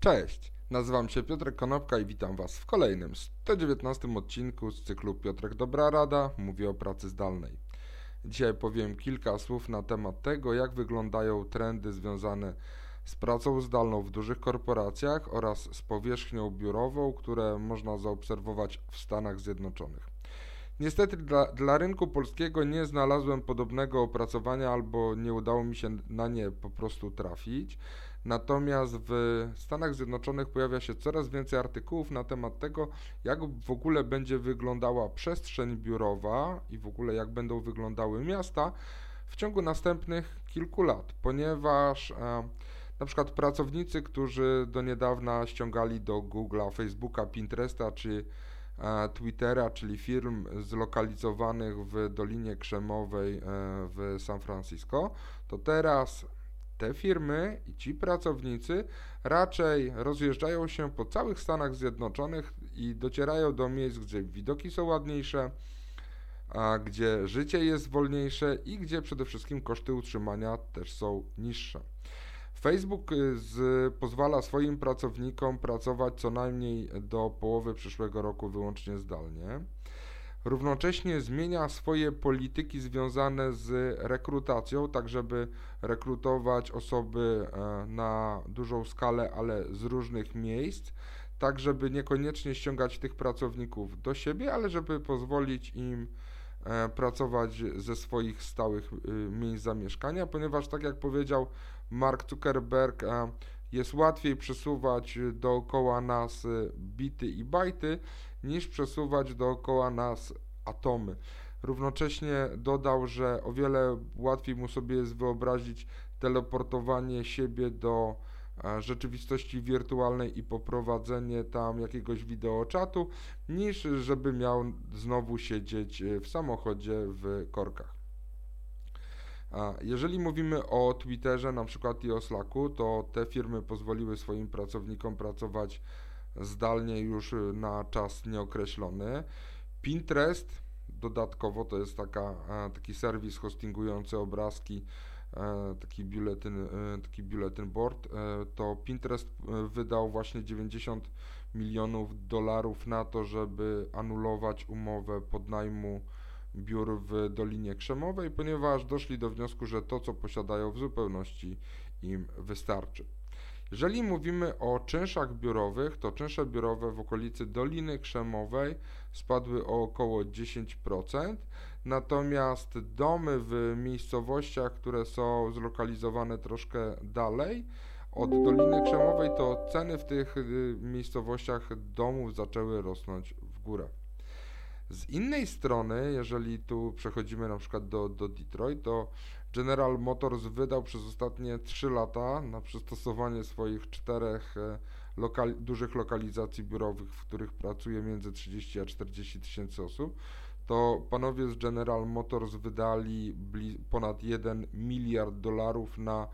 Cześć, nazywam się Piotrek Konopka i witam Was w kolejnym 119 odcinku z cyklu Piotrek Dobra Rada mówi o pracy zdalnej. Dzisiaj powiem kilka słów na temat tego, jak wyglądają trendy związane z pracą zdalną w dużych korporacjach oraz z powierzchnią biurową, które można zaobserwować w Stanach Zjednoczonych. Niestety dla, dla rynku polskiego nie znalazłem podobnego opracowania albo nie udało mi się na nie po prostu trafić. Natomiast w Stanach Zjednoczonych pojawia się coraz więcej artykułów na temat tego, jak w ogóle będzie wyglądała przestrzeń biurowa i w ogóle jak będą wyglądały miasta w ciągu następnych kilku lat, ponieważ e, na przykład pracownicy, którzy do niedawna ściągali do Google'a, Facebooka, Pinteresta czy e, Twittera, czyli firm zlokalizowanych w Dolinie Krzemowej e, w San Francisco, to teraz te firmy i ci pracownicy raczej rozjeżdżają się po całych Stanach Zjednoczonych i docierają do miejsc, gdzie widoki są ładniejsze, a gdzie życie jest wolniejsze i gdzie przede wszystkim koszty utrzymania też są niższe. Facebook y, z, pozwala swoim pracownikom pracować co najmniej do połowy przyszłego roku wyłącznie zdalnie. Równocześnie zmienia swoje polityki związane z rekrutacją, tak żeby rekrutować osoby e, na dużą skalę, ale z różnych miejsc, tak żeby niekoniecznie ściągać tych pracowników do siebie, ale żeby pozwolić im e, pracować ze swoich stałych y, miejsc zamieszkania, ponieważ tak jak powiedział Mark Zuckerberg, e, jest łatwiej przesuwać dookoła nas bity i bajty, niż przesuwać dookoła nas atomy. Równocześnie dodał, że o wiele łatwiej mu sobie jest wyobrazić teleportowanie siebie do e, rzeczywistości wirtualnej i poprowadzenie tam jakiegoś wideoczatu, niż żeby miał znowu siedzieć e, w samochodzie w korkach. Jeżeli mówimy o Twitterze na przykład i o Slacku, to te firmy pozwoliły swoim pracownikom pracować zdalnie już na czas nieokreślony. Pinterest dodatkowo to jest taka, e, taki serwis hostingujący obrazki, e, taki biuletyn, e, taki biuletyn board, to Pinterest wydał właśnie 90 milionów dolarów na to, żeby anulować umowę podnajmu biur w Dolinie Krzemowej, ponieważ doszli do wniosku, że to, co posiadają w zupełności im wystarczy. Jeżeli mówimy o czynszach biurowych, to czynsze biurowe w okolicy Doliny Krzemowej spadły o około 10%, natomiast domy w miejscowościach, które są zlokalizowane troszkę dalej od Doliny Krzemowej, to ceny w tych y, miejscowościach domów zaczęły rosnąć w górę. Z innej strony, jeżeli tu przechodzimy na przykład do, do Detroit, to General Motors wydał przez ostatnie 3 lata na przystosowanie swoich czterech e, lokali dużych lokalizacji biurowych, w których pracuje między 30 a 40 tysięcy osób, to panowie z General Motors wydali ponad 1 miliard dolarów na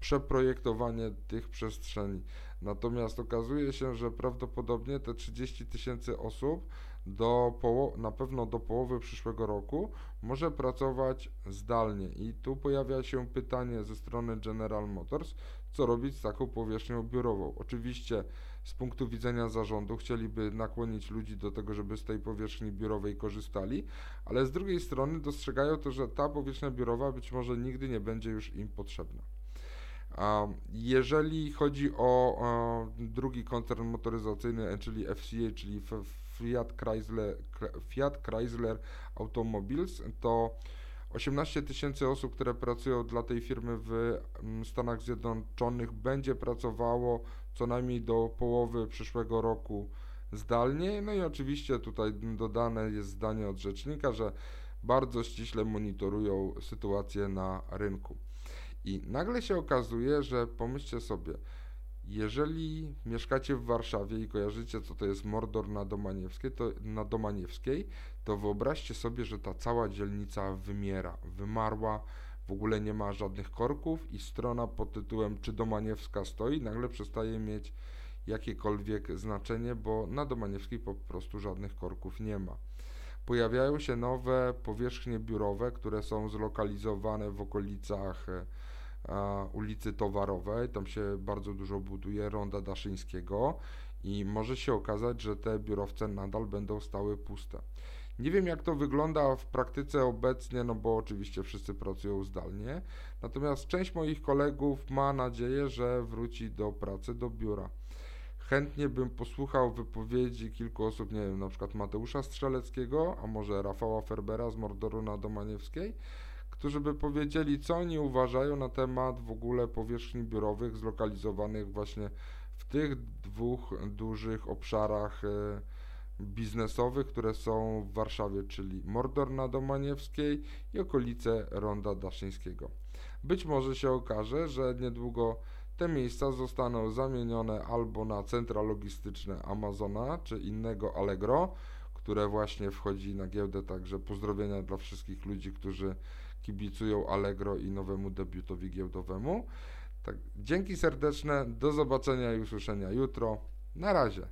przeprojektowanie tych przestrzeni. Natomiast okazuje się, że prawdopodobnie te 30 tysięcy osób do na pewno do połowy przyszłego roku może pracować zdalnie. I tu pojawia się pytanie ze strony General Motors, co robić z taką powierzchnią biurową. Oczywiście z punktu widzenia zarządu chcieliby nakłonić ludzi do tego, żeby z tej powierzchni biurowej korzystali, ale z drugiej strony dostrzegają to, że ta powierzchnia biurowa być może nigdy nie będzie już im potrzebna. Jeżeli chodzi o drugi koncern motoryzacyjny, czyli FCA, czyli Fiat Chrysler, Fiat Chrysler Automobiles, to 18 tysięcy osób, które pracują dla tej firmy w mm, Stanach Zjednoczonych będzie pracowało co najmniej do połowy przyszłego roku zdalnie. No i oczywiście tutaj dodane jest zdanie od rzecznika, że bardzo ściśle monitorują sytuację na rynku. I nagle się okazuje, że pomyślcie sobie, jeżeli mieszkacie w Warszawie i kojarzycie, co to jest Mordor na Domaniewskiej, to, na Domaniewskiej, to wyobraźcie sobie, że ta cała dzielnica wymiera, wymarła, w ogóle nie ma żadnych korków i strona pod tytułem Czy Domaniewska stoi nagle przestaje mieć jakiekolwiek znaczenie, bo na Domaniewskiej po prostu żadnych korków nie ma. Pojawiają się nowe powierzchnie biurowe, które są zlokalizowane w okolicach e, ulicy Towarowej. Tam się bardzo dużo buduje, Ronda Daszyńskiego i może się okazać, że te biurowce nadal będą stały puste. Nie wiem, jak to wygląda w praktyce obecnie, no bo oczywiście wszyscy pracują zdalnie. Natomiast część moich kolegów ma nadzieję, że wróci do pracy, do biura. Chętnie bym posłuchał wypowiedzi kilku osób, nie wiem, na przykład Mateusza Strzeleckiego, a może Rafała Ferbera z Mordoru na Domaniewskiej, którzy by powiedzieli, co oni uważają na temat w ogóle powierzchni biurowych zlokalizowanych właśnie w tych dwóch dużych obszarach e, biznesowych, które są w Warszawie, czyli Mordor na Domaniewskiej i okolice Ronda Daszyńskiego. Być może się okaże, że niedługo te miejsca zostaną zamienione albo na centra logistyczne Amazona czy innego Allegro, które właśnie wchodzi na giełdę, także pozdrowienia dla wszystkich ludzi, którzy kibicują Allegro i nowemu debiutowi giełdowemu. Tak, dzięki serdeczne, do zobaczenia i usłyszenia jutro. Na razie.